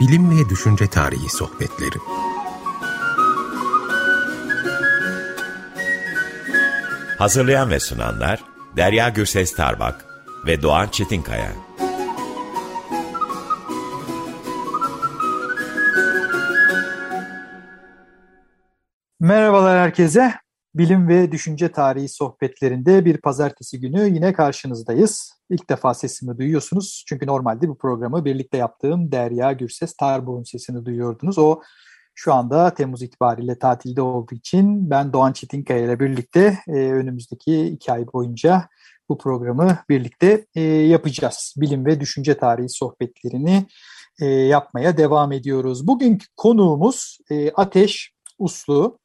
Bilim ve Düşünce Tarihi Sohbetleri Hazırlayan ve sunanlar Derya Gürses Tarbak ve Doğan Çetinkaya. Merhabalar herkese. Bilim ve Düşünce Tarihi sohbetlerinde bir pazartesi günü yine karşınızdayız. İlk defa sesimi duyuyorsunuz. Çünkü normalde bu programı birlikte yaptığım Derya Gürses Tarbuğ'un sesini duyuyordunuz. O şu anda Temmuz itibariyle tatilde olduğu için ben Doğan Çetinkaya ile birlikte e, önümüzdeki iki ay boyunca bu programı birlikte e, yapacağız. Bilim ve Düşünce Tarihi sohbetlerini e, yapmaya devam ediyoruz. Bugünkü konuğumuz e, Ateş Uslu.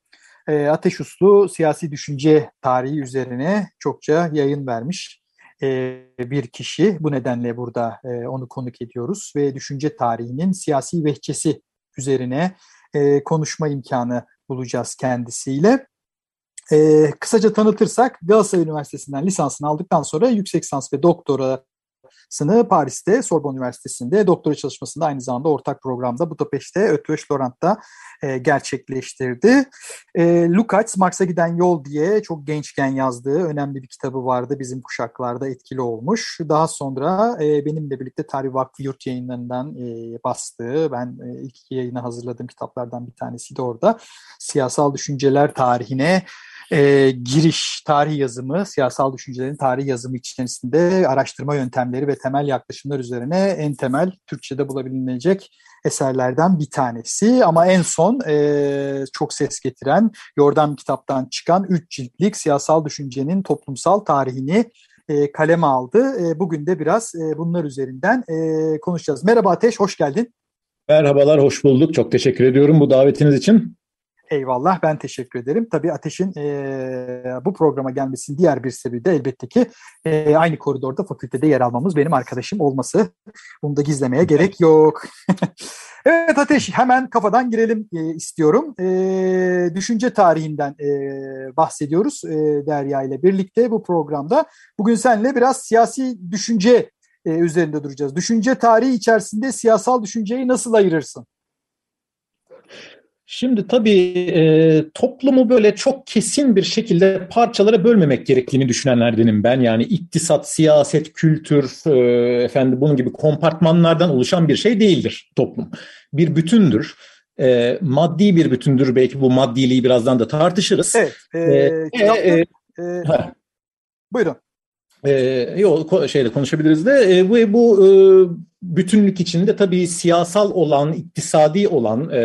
E, Ateş Uslu siyasi düşünce tarihi üzerine çokça yayın vermiş e, bir kişi. Bu nedenle burada e, onu konuk ediyoruz ve düşünce tarihinin siyasi vehçesi üzerine e, konuşma imkanı bulacağız kendisiyle. E, kısaca tanıtırsak Galatasaray Üniversitesi'nden lisansını aldıktan sonra yüksek lisans ve doktora sını Paris'te Sorbonne Üniversitesi'nde doktora çalışmasında aynı zamanda ortak programda Budapeşte Ötveş Laurent'ta e, gerçekleştirdi. E, Lukács, Marx'a giden yol diye çok gençken yazdığı önemli bir kitabı vardı. Bizim kuşaklarda etkili olmuş. Daha sonra e, benimle birlikte Tarih Vakfı Yurt yayınlarından e, bastığı, ben e, ilk yayını hazırladığım kitaplardan bir tanesi de orada. Siyasal düşünceler tarihine e, giriş, tarih yazımı, siyasal düşüncelerin tarih yazımı içerisinde araştırma yöntemleri ve temel yaklaşımlar üzerine en temel Türkçe'de bulabilecek eserlerden bir tanesi. Ama en son e, çok ses getiren Yordam kitaptan çıkan üç ciltlik siyasal düşüncenin toplumsal tarihini e, kaleme aldı. E, bugün de biraz e, bunlar üzerinden e, konuşacağız. Merhaba Ateş, hoş geldin. Merhabalar, hoş bulduk. Çok teşekkür ediyorum bu davetiniz için. Eyvallah ben teşekkür ederim. Tabii Ateş'in e, bu programa gelmesinin diğer bir sebebi de elbette ki e, aynı koridorda fakültede yer almamız benim arkadaşım olması. Bunu da gizlemeye gerek yok. evet Ateş hemen kafadan girelim e, istiyorum. E, düşünce tarihinden e, bahsediyoruz e, Derya ile birlikte bu programda. Bugün seninle biraz siyasi düşünce e, üzerinde duracağız. Düşünce tarihi içerisinde siyasal düşünceyi nasıl ayırırsın? Şimdi tabii e, toplumu böyle çok kesin bir şekilde parçalara bölmemek gerektiğini düşünenlerdenim ben. Yani iktisat, siyaset, kültür, e, efendim bunun gibi kompartmanlardan oluşan bir şey değildir toplum. Bir bütündür. E, maddi bir bütündür. Belki bu maddiliği birazdan da tartışırız. Evet. E, e, kitapta, e, e, buyurun. E, yok şeyle konuşabiliriz de e, bu bu e, bütünlük içinde tabii siyasal olan, iktisadi olan, e,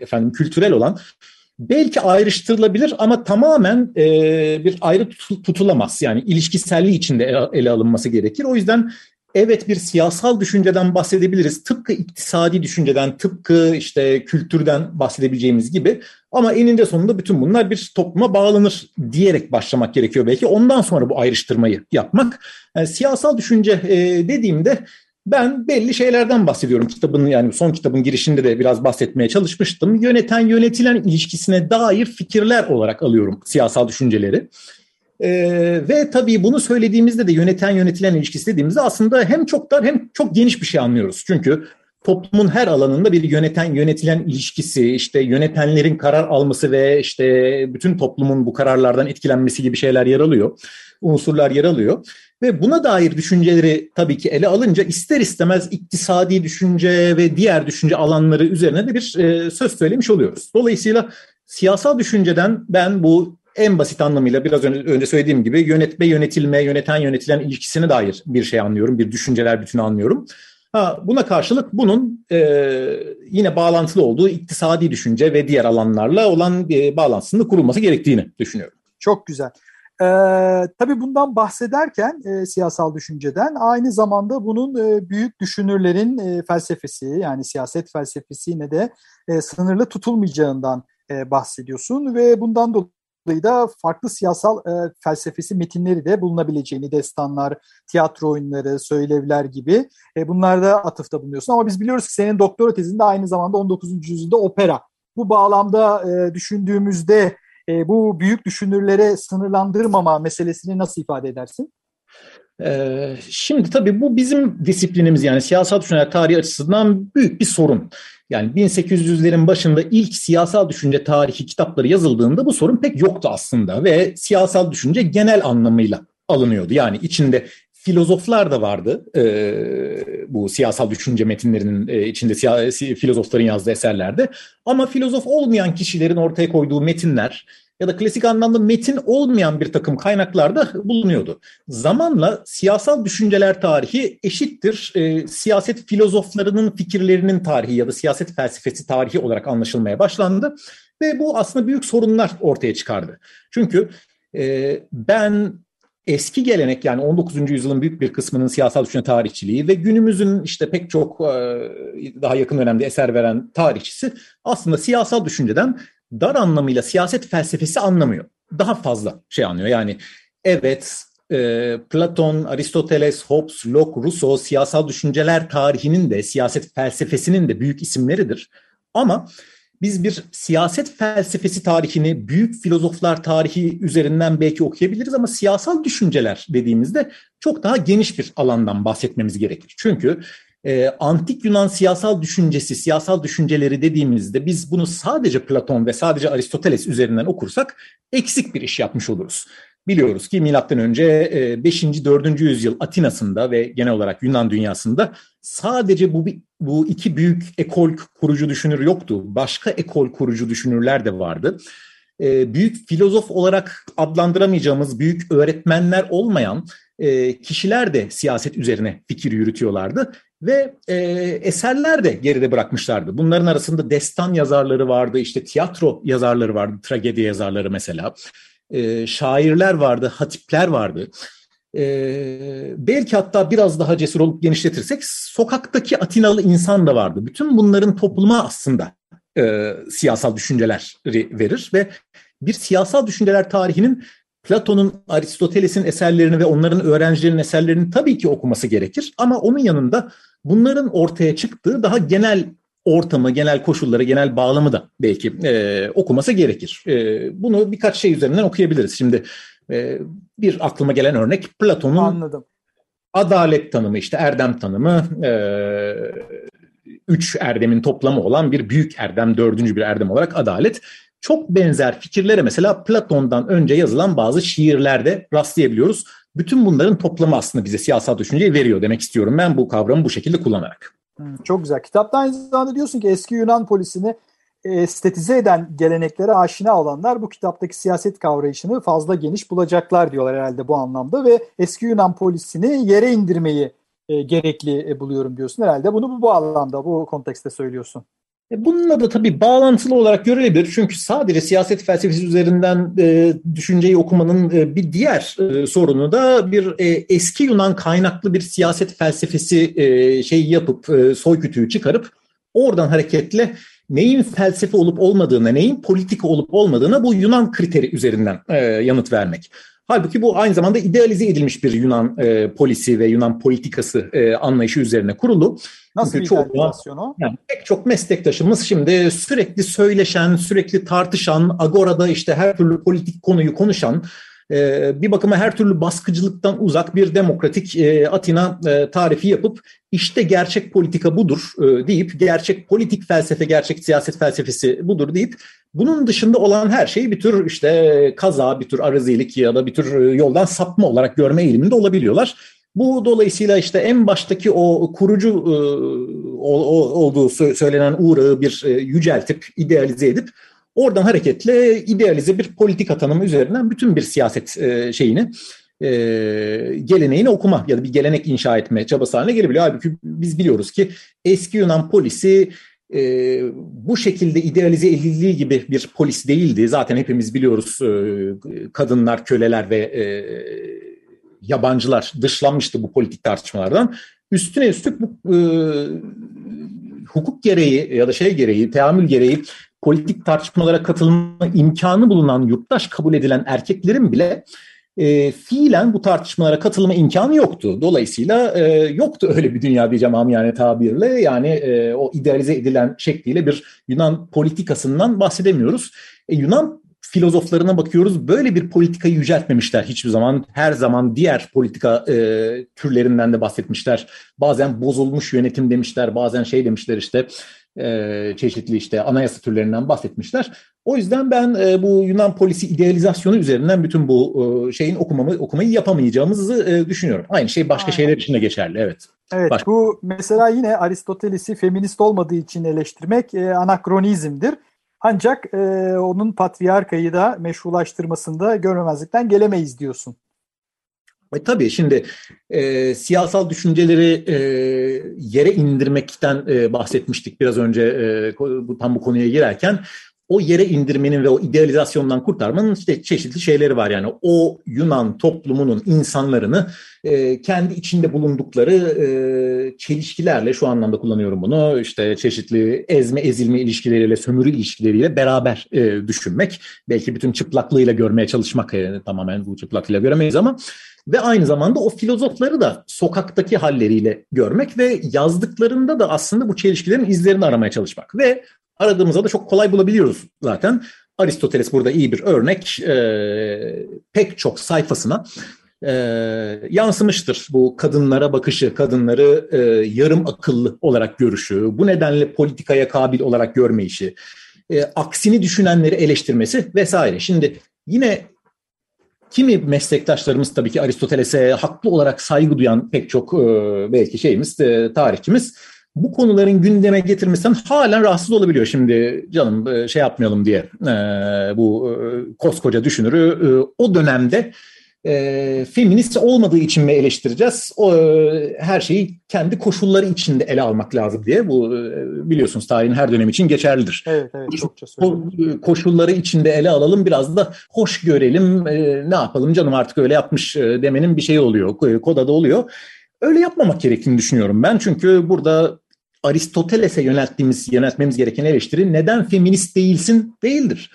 efendim kültürel olan belki ayrıştırılabilir ama tamamen e, bir ayrı tutulamaz. Yani ilişkiselliği içinde ele alınması gerekir. O yüzden evet bir siyasal düşünceden bahsedebiliriz. Tıpkı iktisadi düşünceden, tıpkı işte kültürden bahsedebileceğimiz gibi. Ama eninde sonunda bütün bunlar bir topluma bağlanır diyerek başlamak gerekiyor belki. Ondan sonra bu ayrıştırmayı yapmak. Yani siyasal düşünce e, dediğimde ben belli şeylerden bahsediyorum. Kitabın yani son kitabın girişinde de biraz bahsetmeye çalışmıştım. Yöneten yönetilen ilişkisine dair fikirler olarak alıyorum siyasal düşünceleri. Ee, ve tabii bunu söylediğimizde de yöneten yönetilen ilişkisi dediğimizde aslında hem çok dar hem çok geniş bir şey anlıyoruz. Çünkü toplumun her alanında bir yöneten yönetilen ilişkisi, işte yönetenlerin karar alması ve işte bütün toplumun bu kararlardan etkilenmesi gibi şeyler yer alıyor. Unsurlar yer alıyor. Ve buna dair düşünceleri tabii ki ele alınca ister istemez iktisadi düşünce ve diğer düşünce alanları üzerine de bir e, söz söylemiş oluyoruz. Dolayısıyla siyasal düşünceden ben bu en basit anlamıyla biraz önce, söylediğim gibi yönetme, yönetilme, yöneten, yönetilen ilişkisine dair bir şey anlıyorum. Bir düşünceler bütünü anlıyorum. Ha, buna karşılık bunun e, yine bağlantılı olduğu iktisadi düşünce ve diğer alanlarla olan e, bağlantısının kurulması gerektiğini düşünüyorum. Çok güzel. Ee, tabii bundan bahsederken e, siyasal düşünceden aynı zamanda bunun e, büyük düşünürlerin e, felsefesi yani siyaset felsefesi yine de e, sınırlı tutulmayacağından e, bahsediyorsun ve bundan dolayı da farklı siyasal e, felsefesi metinleri de bulunabileceğini, destanlar, tiyatro oyunları, söylevler gibi e, bunlarda atıfta bulunuyorsun. Ama biz biliyoruz ki senin doktora tezinde aynı zamanda 19. yüzyılda opera. Bu bağlamda e, düşündüğümüzde e, bu büyük düşünürlere sınırlandırmama meselesini nasıl ifade edersin? Ee, şimdi tabii bu bizim disiplinimiz yani siyasal düşünceler tarihi açısından büyük bir sorun. Yani 1800'lerin başında ilk siyasal düşünce tarihi kitapları yazıldığında bu sorun pek yoktu aslında ve siyasal düşünce genel anlamıyla alınıyordu. Yani içinde filozoflar da vardı e, bu siyasal düşünce metinlerinin e, içinde siyasi filozofların yazdığı eserlerde. Ama filozof olmayan kişilerin ortaya koyduğu metinler ya da klasik anlamda metin olmayan bir takım kaynaklarda bulunuyordu. Zamanla siyasal düşünceler tarihi eşittir e, siyaset filozoflarının fikirlerinin tarihi ya da siyaset felsefesi tarihi olarak anlaşılmaya başlandı. Ve bu aslında büyük sorunlar ortaya çıkardı. Çünkü e, ben eski gelenek yani 19. yüzyılın büyük bir kısmının siyasal düşünce tarihçiliği ve günümüzün işte pek çok e, daha yakın dönemde eser veren tarihçisi aslında siyasal düşünceden dar anlamıyla siyaset felsefesi anlamıyor. Daha fazla şey anlıyor. Yani evet e, Platon, Aristoteles, Hobbes, Locke, Rousseau siyasal düşünceler tarihinin de siyaset felsefesinin de büyük isimleridir. Ama biz bir siyaset felsefesi tarihini büyük filozoflar tarihi üzerinden belki okuyabiliriz ama siyasal düşünceler dediğimizde çok daha geniş bir alandan bahsetmemiz gerekir. Çünkü e, antik Yunan siyasal düşüncesi, siyasal düşünceleri dediğimizde biz bunu sadece Platon ve sadece Aristoteles üzerinden okursak eksik bir iş yapmış oluruz. Biliyoruz ki milattan önce 5. 4. yüzyıl Atina'sında ve genel olarak Yunan dünyasında sadece bu bu iki büyük ekol kurucu düşünür yoktu. Başka ekol kurucu düşünürler de vardı. E, büyük filozof olarak adlandıramayacağımız büyük öğretmenler olmayan e, kişiler de siyaset üzerine fikir yürütüyorlardı ve e, eserler de geride bırakmışlardı. Bunların arasında destan yazarları vardı, işte tiyatro yazarları vardı, tragedi yazarları mesela. E, şairler vardı, hatipler vardı. E, belki hatta biraz daha cesur olup genişletirsek sokaktaki Atinalı insan da vardı. Bütün bunların topluma aslında e, siyasal düşünceler verir ve bir siyasal düşünceler tarihinin Platon'un, Aristoteles'in eserlerini ve onların öğrencilerinin eserlerini tabii ki okuması gerekir. Ama onun yanında bunların ortaya çıktığı daha genel ortamı, genel koşulları, genel bağlamı da belki e, okuması gerekir. E, bunu birkaç şey üzerinden okuyabiliriz. Şimdi e, bir aklıma gelen örnek Platon'un Anladım. adalet tanımı, işte erdem tanımı, e, üç erdemin toplamı olan bir büyük erdem, dördüncü bir erdem olarak adalet. Çok benzer fikirlere mesela Platon'dan önce yazılan bazı şiirlerde rastlayabiliyoruz. Bütün bunların toplamı aslında bize siyasal düşünceyi veriyor demek istiyorum ben bu kavramı bu şekilde kullanarak. Çok güzel. Kitapta aynı zamanda diyorsun ki eski Yunan polisini estetize eden geleneklere aşina olanlar bu kitaptaki siyaset kavrayışını fazla geniş bulacaklar diyorlar herhalde bu anlamda ve eski Yunan polisini yere indirmeyi e, gerekli e, buluyorum diyorsun. Herhalde bunu bu, bu anlamda, bu kontekste söylüyorsun. E, bununla da tabii bağlantılı olarak görülebilir. Çünkü sadece siyaset felsefesi üzerinden e, düşünceyi okumanın e, bir diğer e, sorunu da bir e, eski Yunan kaynaklı bir siyaset felsefesi e, şey yapıp e, soykütüğü çıkarıp oradan hareketle neyin felsefe olup olmadığına, neyin politika olup olmadığına bu Yunan kriteri üzerinden e, yanıt vermek. Halbuki bu aynı zamanda idealize edilmiş bir Yunan e, polisi ve Yunan politikası e, anlayışı üzerine kurulu. Nasıl Çünkü bir o? Yani pek çok meslektaşımız şimdi sürekli söyleşen, sürekli tartışan, agorada işte her türlü politik konuyu konuşan, e, bir bakıma her türlü baskıcılıktan uzak bir demokratik e, Atina e, tarifi yapıp işte gerçek politika budur deyip gerçek politik felsefe, gerçek siyaset felsefesi budur deyip bunun dışında olan her şeyi bir tür işte kaza, bir tür arazilik ya da bir tür yoldan sapma olarak görme eğiliminde olabiliyorlar. Bu dolayısıyla işte en baştaki o kurucu e, olduğu söylenen uğrağı bir e, yüceltip, idealize edip oradan hareketle idealize bir politika tanımı üzerinden bütün bir siyaset e, şeyini geleneğini okuma ya da bir gelenek inşa etme çabası haline gelebiliyor. Halbuki biz biliyoruz ki eski Yunan polisi e, bu şekilde idealize edildiği gibi bir polis değildi. Zaten hepimiz biliyoruz e, kadınlar, köleler ve e, yabancılar dışlanmıştı bu politik tartışmalardan. Üstüne üstlük bu e, hukuk gereği ya da şey gereği, teamül gereği politik tartışmalara katılma imkanı bulunan yurttaş kabul edilen erkeklerin bile e, fiilen bu tartışmalara katılma imkanı yoktu. Dolayısıyla e, yoktu öyle bir dünya diyeceğim yani tabirle. Yani e, o idealize edilen şekliyle bir Yunan politikasından bahsedemiyoruz. E, Yunan filozoflarına bakıyoruz. Böyle bir politikayı yüceltmemişler hiçbir zaman. Her zaman diğer politika e, türlerinden de bahsetmişler. Bazen bozulmuş yönetim demişler, bazen şey demişler işte e, çeşitli işte anayasa türlerinden bahsetmişler. O yüzden ben e, bu Yunan polisi idealizasyonu üzerinden bütün bu e, şeyin okumamı okumayı yapamayacağımızı e, düşünüyorum. Aynı şey başka Aynen. şeyler için de geçerli. Evet. Evet başka. bu mesela yine Aristoteles'i feminist olmadığı için eleştirmek e, anakronizmdir. Ancak e, onun patriarkayı da meşrulaştırmasında görmemezlikten gelemeyiz diyorsun. E, tabii şimdi e, siyasal düşünceleri e, yere indirmekten e, bahsetmiştik biraz önce e, tam bu konuya girerken. O yere indirmenin ve o idealizasyondan kurtarmanın işte çeşitli şeyleri var yani o Yunan toplumunun insanlarını e, kendi içinde bulundukları e, çelişkilerle şu anlamda kullanıyorum bunu işte çeşitli ezme ezilme ilişkileriyle sömürü ilişkileriyle beraber e, düşünmek belki bütün çıplaklığıyla görmeye çalışmak e, tamamen bu çıplaklığıyla göremeyiz ama ve aynı zamanda o filozofları da sokaktaki halleriyle görmek ve yazdıklarında da aslında bu çelişkilerin izlerini aramaya çalışmak ve aradığımızda da çok kolay bulabiliyoruz zaten. Aristoteles burada iyi bir örnek. E, pek çok sayfasına e, yansımıştır bu kadınlara bakışı, kadınları e, yarım akıllı olarak görüşü, bu nedenle politikaya kabil olarak görmeyişi, e, aksini düşünenleri eleştirmesi vesaire. Şimdi yine Kimi meslektaşlarımız tabii ki Aristoteles'e haklı olarak saygı duyan pek çok e, belki şeyimiz, e, tarihçimiz bu konuların gündeme getirmesinden halen rahatsız olabiliyor. Şimdi canım e, şey yapmayalım diye bu koskoca düşünürü o dönemde e, feminist olmadığı için mi eleştireceğiz? O, e, her şeyi kendi koşulları içinde ele almak lazım diye. Bu e, biliyorsunuz tarihin her dönemi için geçerlidir. Evet, evet çokça söylüyorum. Koşulları içinde ele alalım biraz da hoş görelim e, ne yapalım canım artık öyle yapmış e, demenin bir şeyi oluyor. Kodada oluyor. Öyle yapmamak gerektiğini düşünüyorum ben. Çünkü burada Aristoteles'e yönelttiğimiz, yöneltmemiz gereken eleştiri neden feminist değilsin değildir.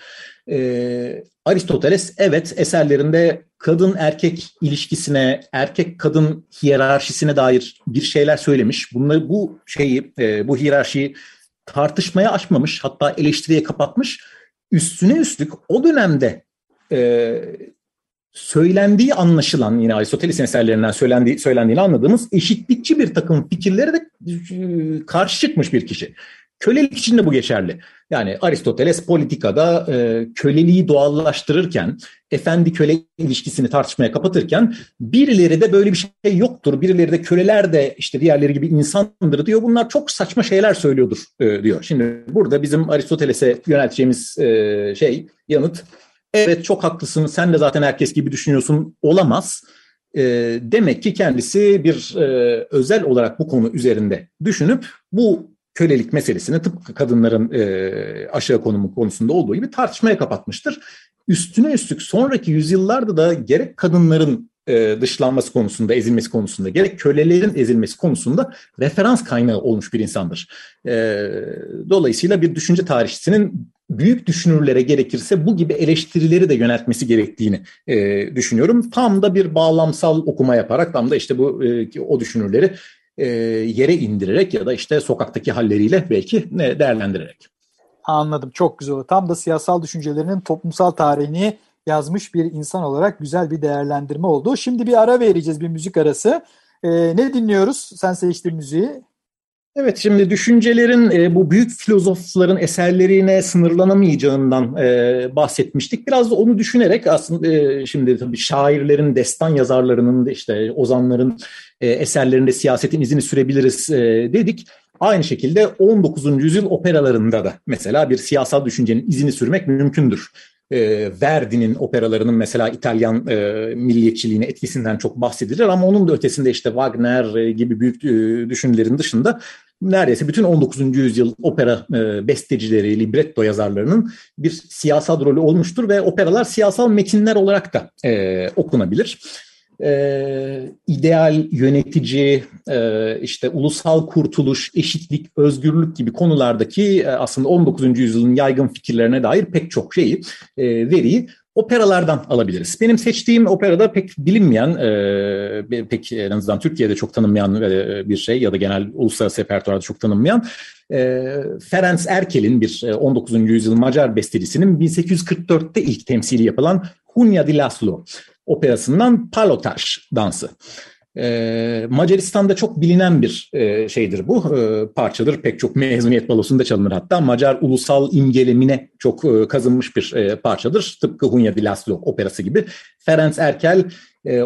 Ee, Aristoteles evet eserlerinde kadın erkek ilişkisine, erkek kadın hiyerarşisine dair bir şeyler söylemiş. Bunları bu şeyi, e, bu hiyerarşiyi tartışmaya açmamış, hatta eleştiriye kapatmış. Üstüne üstlük o dönemde e, söylendiği anlaşılan yine Aristoteles'in eserlerinden söylendiği, söylendiğini anladığımız eşitlikçi bir takım fikirlere de e, karşı çıkmış bir kişi. Kölelik için de bu geçerli. Yani Aristoteles politikada e, köleliği doğallaştırırken, efendi köle ilişkisini tartışmaya kapatırken birileri de böyle bir şey yoktur. Birileri de köleler de işte diğerleri gibi insandır diyor. Bunlar çok saçma şeyler söylüyordur e, diyor. Şimdi burada bizim Aristoteles'e yönelteceğimiz e, şey, yanıt evet çok haklısın sen de zaten herkes gibi düşünüyorsun olamaz. E, demek ki kendisi bir e, özel olarak bu konu üzerinde düşünüp bu kölelik meselesini tıpkı kadınların e, aşağı konumu konusunda olduğu gibi tartışmaya kapatmıştır. Üstüne üstlük sonraki yüzyıllarda da gerek kadınların e, dışlanması konusunda, ezilmesi konusunda, gerek kölelerin ezilmesi konusunda referans kaynağı olmuş bir insandır. E, dolayısıyla bir düşünce tarihçisinin büyük düşünürlere gerekirse bu gibi eleştirileri de yöneltmesi gerektiğini e, düşünüyorum. Tam da bir bağlamsal okuma yaparak tam da işte bu e, o düşünürleri e, yere indirerek ya da işte sokaktaki halleriyle belki ne değerlendirerek. Anladım. Çok güzel. Tam da siyasal düşüncelerinin toplumsal tarihini yazmış bir insan olarak güzel bir değerlendirme oldu. Şimdi bir ara vereceğiz, bir müzik arası. Ee, ne dinliyoruz? Sen seçtin müziği. Evet şimdi düşüncelerin e, bu büyük filozofların eserlerine sınırlanamayacağından e, bahsetmiştik. Biraz da onu düşünerek aslında e, şimdi tabii şairlerin, destan yazarlarının işte ozanların e, eserlerinde siyasetin izini sürebiliriz e, dedik. Aynı şekilde 19. yüzyıl operalarında da mesela bir siyasal düşüncenin izini sürmek mümkündür. E, Verdi'nin operalarının mesela İtalyan e, milliyetçiliğine etkisinden çok bahsedilir ama onun da ötesinde işte Wagner e, gibi büyük e, düşünürlerin dışında neredeyse bütün 19. yüzyıl opera e, bestecileri, libretto yazarlarının bir siyasal rolü olmuştur ve operalar siyasal metinler olarak da e, okunabilir e, ideal yönetici, e, işte ulusal kurtuluş, eşitlik, özgürlük gibi konulardaki e, aslında 19. yüzyılın yaygın fikirlerine dair pek çok şeyi, e, veriyi operalardan alabiliriz. Benim seçtiğim operada pek bilinmeyen, e, pek en azından Türkiye'de çok tanınmayan e, bir şey ya da genel uluslararası repertuarda çok tanınmayan e, Ferenc Erkel'in bir 19. E, yüzyıl Macar bestecisinin 1844'te ilk temsili yapılan Hunya di Laszlo operasından Palotaj dansı. Ee, Macaristan'da çok bilinen bir e, şeydir bu e, parçadır. Pek çok mezuniyet balosunda çalınır hatta. Macar ulusal imgelemine çok e, kazınmış bir e, parçadır. Tıpkı Hunya di operası gibi. Ferenc Erkel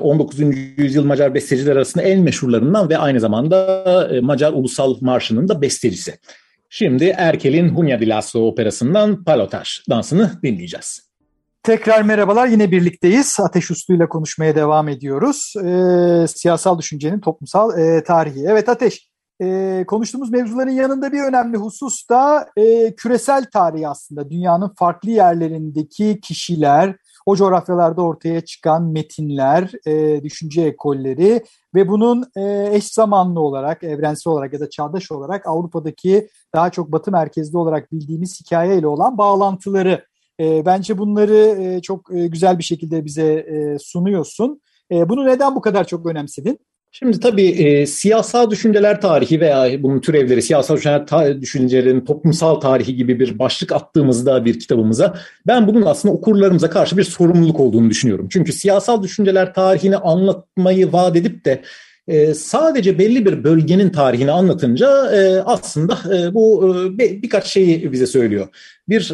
19. E, yüzyıl Macar besteciler arasında en meşhurlarından ve aynı zamanda e, Macar Ulusal Marşı'nın da bestecisi. Şimdi Erkel'in Hunya di operasından Palotaj dansını dinleyeceğiz. Tekrar merhabalar, yine birlikteyiz. Ateş Uslu'yla konuşmaya devam ediyoruz. E, siyasal düşüncenin toplumsal e, tarihi. Evet Ateş, e, konuştuğumuz mevzuların yanında bir önemli husus da e, küresel tarihi aslında. Dünyanın farklı yerlerindeki kişiler, o coğrafyalarda ortaya çıkan metinler, e, düşünce ekolleri ve bunun e, eş zamanlı olarak, evrensel olarak ya da çağdaş olarak Avrupa'daki daha çok batı merkezli olarak bildiğimiz hikayeyle olan bağlantıları e, bence bunları e, çok e, güzel bir şekilde bize e, sunuyorsun. E, bunu neden bu kadar çok önemsedin? Şimdi tabii e, siyasal düşünceler tarihi veya bunun türevleri siyasal düşünceler ta- düşüncelerin toplumsal tarihi gibi bir başlık attığımızda bir kitabımıza ben bunun aslında okurlarımıza karşı bir sorumluluk olduğunu düşünüyorum. Çünkü siyasal düşünceler tarihini anlatmayı vaat edip de e, sadece belli bir bölgenin tarihini anlatınca e, aslında e, bu e, birkaç şeyi bize söylüyor. Bir,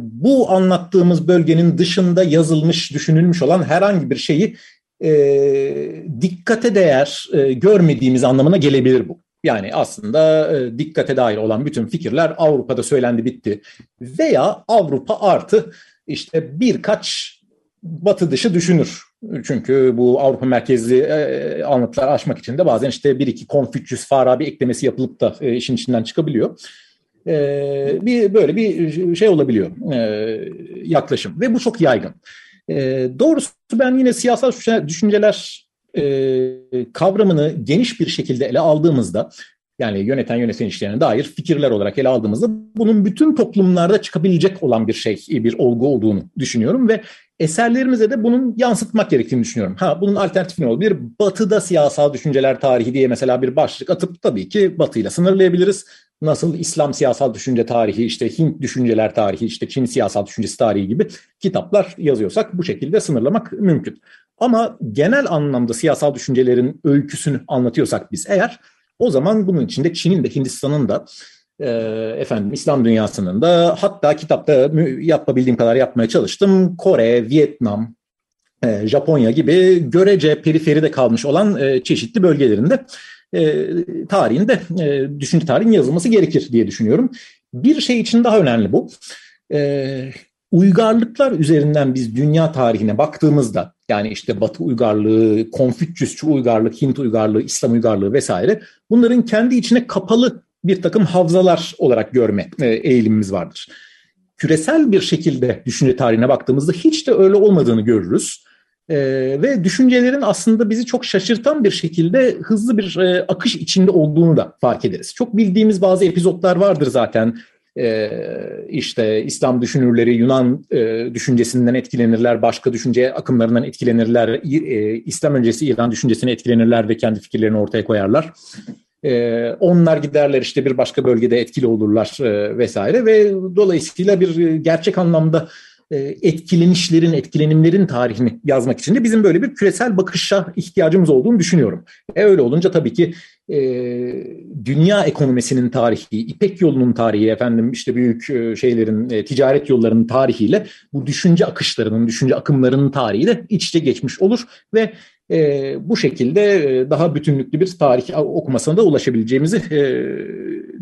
bu anlattığımız bölgenin dışında yazılmış, düşünülmüş olan herhangi bir şeyi dikkate değer görmediğimiz anlamına gelebilir bu. Yani aslında dikkate dair olan bütün fikirler Avrupa'da söylendi bitti. Veya Avrupa artı işte birkaç batı dışı düşünür. Çünkü bu Avrupa merkezli e, anlatılar aşmak için de bazen işte bir iki Konfüçyüs Farabi eklemesi yapılıp da e, işin içinden çıkabiliyor. E, bir böyle bir şey olabiliyor e, yaklaşım ve bu çok yaygın. Doğrusu ben yine siyasal düşünceler kavramını geniş bir şekilde ele aldığımızda yani yöneten yöneten işlerine dair fikirler olarak ele aldığımızda bunun bütün toplumlarda çıkabilecek olan bir şey, bir olgu olduğunu düşünüyorum ve eserlerimize de bunun yansıtmak gerektiğini düşünüyorum. Ha bunun alternatifi ne olabilir? Batı'da siyasal düşünceler tarihi diye mesela bir başlık atıp tabii ki Batı'yla sınırlayabiliriz. Nasıl İslam siyasal düşünce tarihi, işte Hint düşünceler tarihi, işte Çin siyasal düşüncesi tarihi gibi kitaplar yazıyorsak bu şekilde sınırlamak mümkün. Ama genel anlamda siyasal düşüncelerin öyküsünü anlatıyorsak biz eğer o zaman bunun içinde Çin'in de Hindistan'ın da e, efendim İslam dünyasının da hatta kitapta yapabildiğim kadar yapmaya çalıştım. Kore, Vietnam, e, Japonya gibi görece periferide kalmış olan e, çeşitli bölgelerinde e, tarihinde düşünce tarihin yazılması gerekir diye düşünüyorum. Bir şey için daha önemli bu. Uygarlıklar üzerinden biz dünya tarihine baktığımızda yani işte Batı uygarlığı, Konfüçyüsçü uygarlık, Hint uygarlığı, İslam uygarlığı vesaire bunların kendi içine kapalı bir takım havzalar olarak görme e, eğilimimiz vardır. Küresel bir şekilde düşünce tarihine baktığımızda hiç de öyle olmadığını görürüz. Ee, ve düşüncelerin aslında bizi çok şaşırtan bir şekilde hızlı bir e, akış içinde olduğunu da fark ederiz. Çok bildiğimiz bazı epizotlar vardır zaten. Ee, işte İslam düşünürleri Yunan e, düşüncesinden etkilenirler, başka düşünce akımlarından etkilenirler, e, İslam öncesi İran düşüncesine etkilenirler ve kendi fikirlerini ortaya koyarlar. E, onlar giderler işte bir başka bölgede etkili olurlar e, vesaire ve dolayısıyla bir gerçek anlamda e, etkilenişlerin, etkilenimlerin tarihini yazmak için de bizim böyle bir küresel bakışa ihtiyacımız olduğunu düşünüyorum. E öyle olunca tabii ki e, dünya ekonomisinin tarihi, İpek yolunun tarihi, efendim işte büyük e, şeylerin, e, ticaret yollarının tarihiyle bu düşünce akışlarının, düşünce akımlarının tarihi de iç içe geçmiş olur ve e, bu şekilde e, daha bütünlüklü bir tarih okumasına da ulaşabileceğimizi e,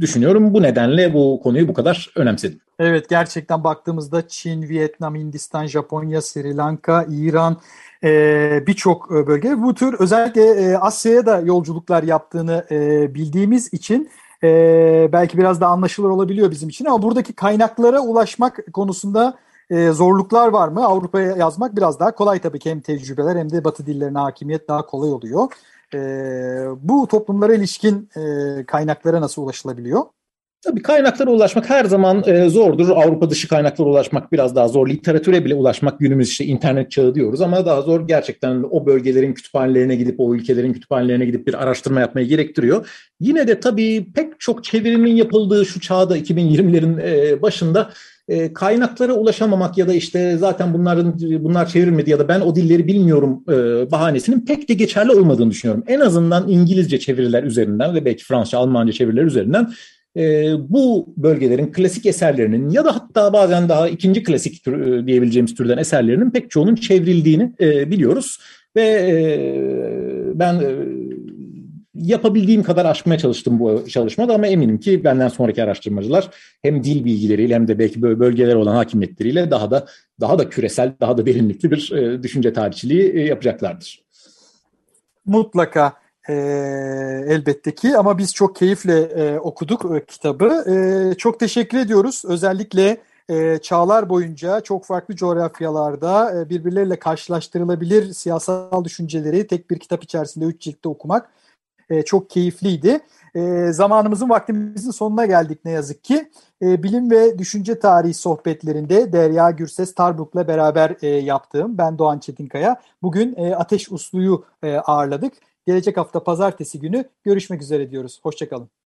düşünüyorum. Bu nedenle bu konuyu bu kadar önemsedim. Evet gerçekten baktığımızda Çin, Vietnam, Hindistan, Japonya, Sri Lanka, İran e, birçok bölge bu tür özellikle e, Asya'ya da yolculuklar yaptığını bildiğimiz için belki biraz da anlaşılır olabiliyor bizim için ama buradaki kaynaklara ulaşmak konusunda e, zorluklar var mı? Avrupa'ya yazmak biraz daha kolay tabii ki hem tecrübeler hem de batı dillerine hakimiyet daha kolay oluyor. E, bu toplumlara ilişkin e, kaynaklara nasıl ulaşılabiliyor? Tabii kaynaklara ulaşmak her zaman e, zordur. Avrupa dışı kaynaklara ulaşmak biraz daha zor. Literatüre bile ulaşmak günümüz işte internet çağı diyoruz ama daha zor gerçekten o bölgelerin kütüphanelerine gidip o ülkelerin kütüphanelerine gidip bir araştırma yapmayı gerektiriyor. Yine de tabii pek çok çevirinin yapıldığı şu çağda 2020'lerin e, başında e, kaynaklara ulaşamamak ya da işte zaten bunların bunlar çevrilmedi ya da ben o dilleri bilmiyorum e, bahanesinin pek de geçerli olmadığını düşünüyorum. En azından İngilizce çeviriler üzerinden ve belki Fransızca, Almanca çeviriler üzerinden e, bu bölgelerin klasik eserlerinin ya da hatta bazen daha ikinci klasik tür, e, diyebileceğimiz türden eserlerinin pek çoğunun çevrildiğini biliyoruz. Ve ben yapabildiğim kadar aşmaya çalıştım bu çalışmada ama eminim ki benden sonraki araştırmacılar hem dil bilgileriyle hem de belki bölgeler olan hakimiyetleriyle daha da daha da küresel, daha da derinlikli bir e, düşünce tarihçiliği e, yapacaklardır. Mutlaka e, elbette ki ama biz çok keyifle e, okuduk e, kitabı. E, çok teşekkür ediyoruz. Özellikle e, çağlar boyunca çok farklı coğrafyalarda e, birbirleriyle karşılaştırılabilir siyasal düşünceleri tek bir kitap içerisinde üç ciltte okumak e, çok keyifliydi. E, zamanımızın vaktimizin sonuna geldik ne yazık ki. E, bilim ve düşünce tarihi sohbetlerinde Derya Gürses Tarbuk'la beraber e, yaptığım ben Doğan Çetinkaya. Bugün e, Ateş Uslu'yu e, ağırladık. Gelecek hafta pazartesi günü görüşmek üzere diyoruz. Hoşçakalın.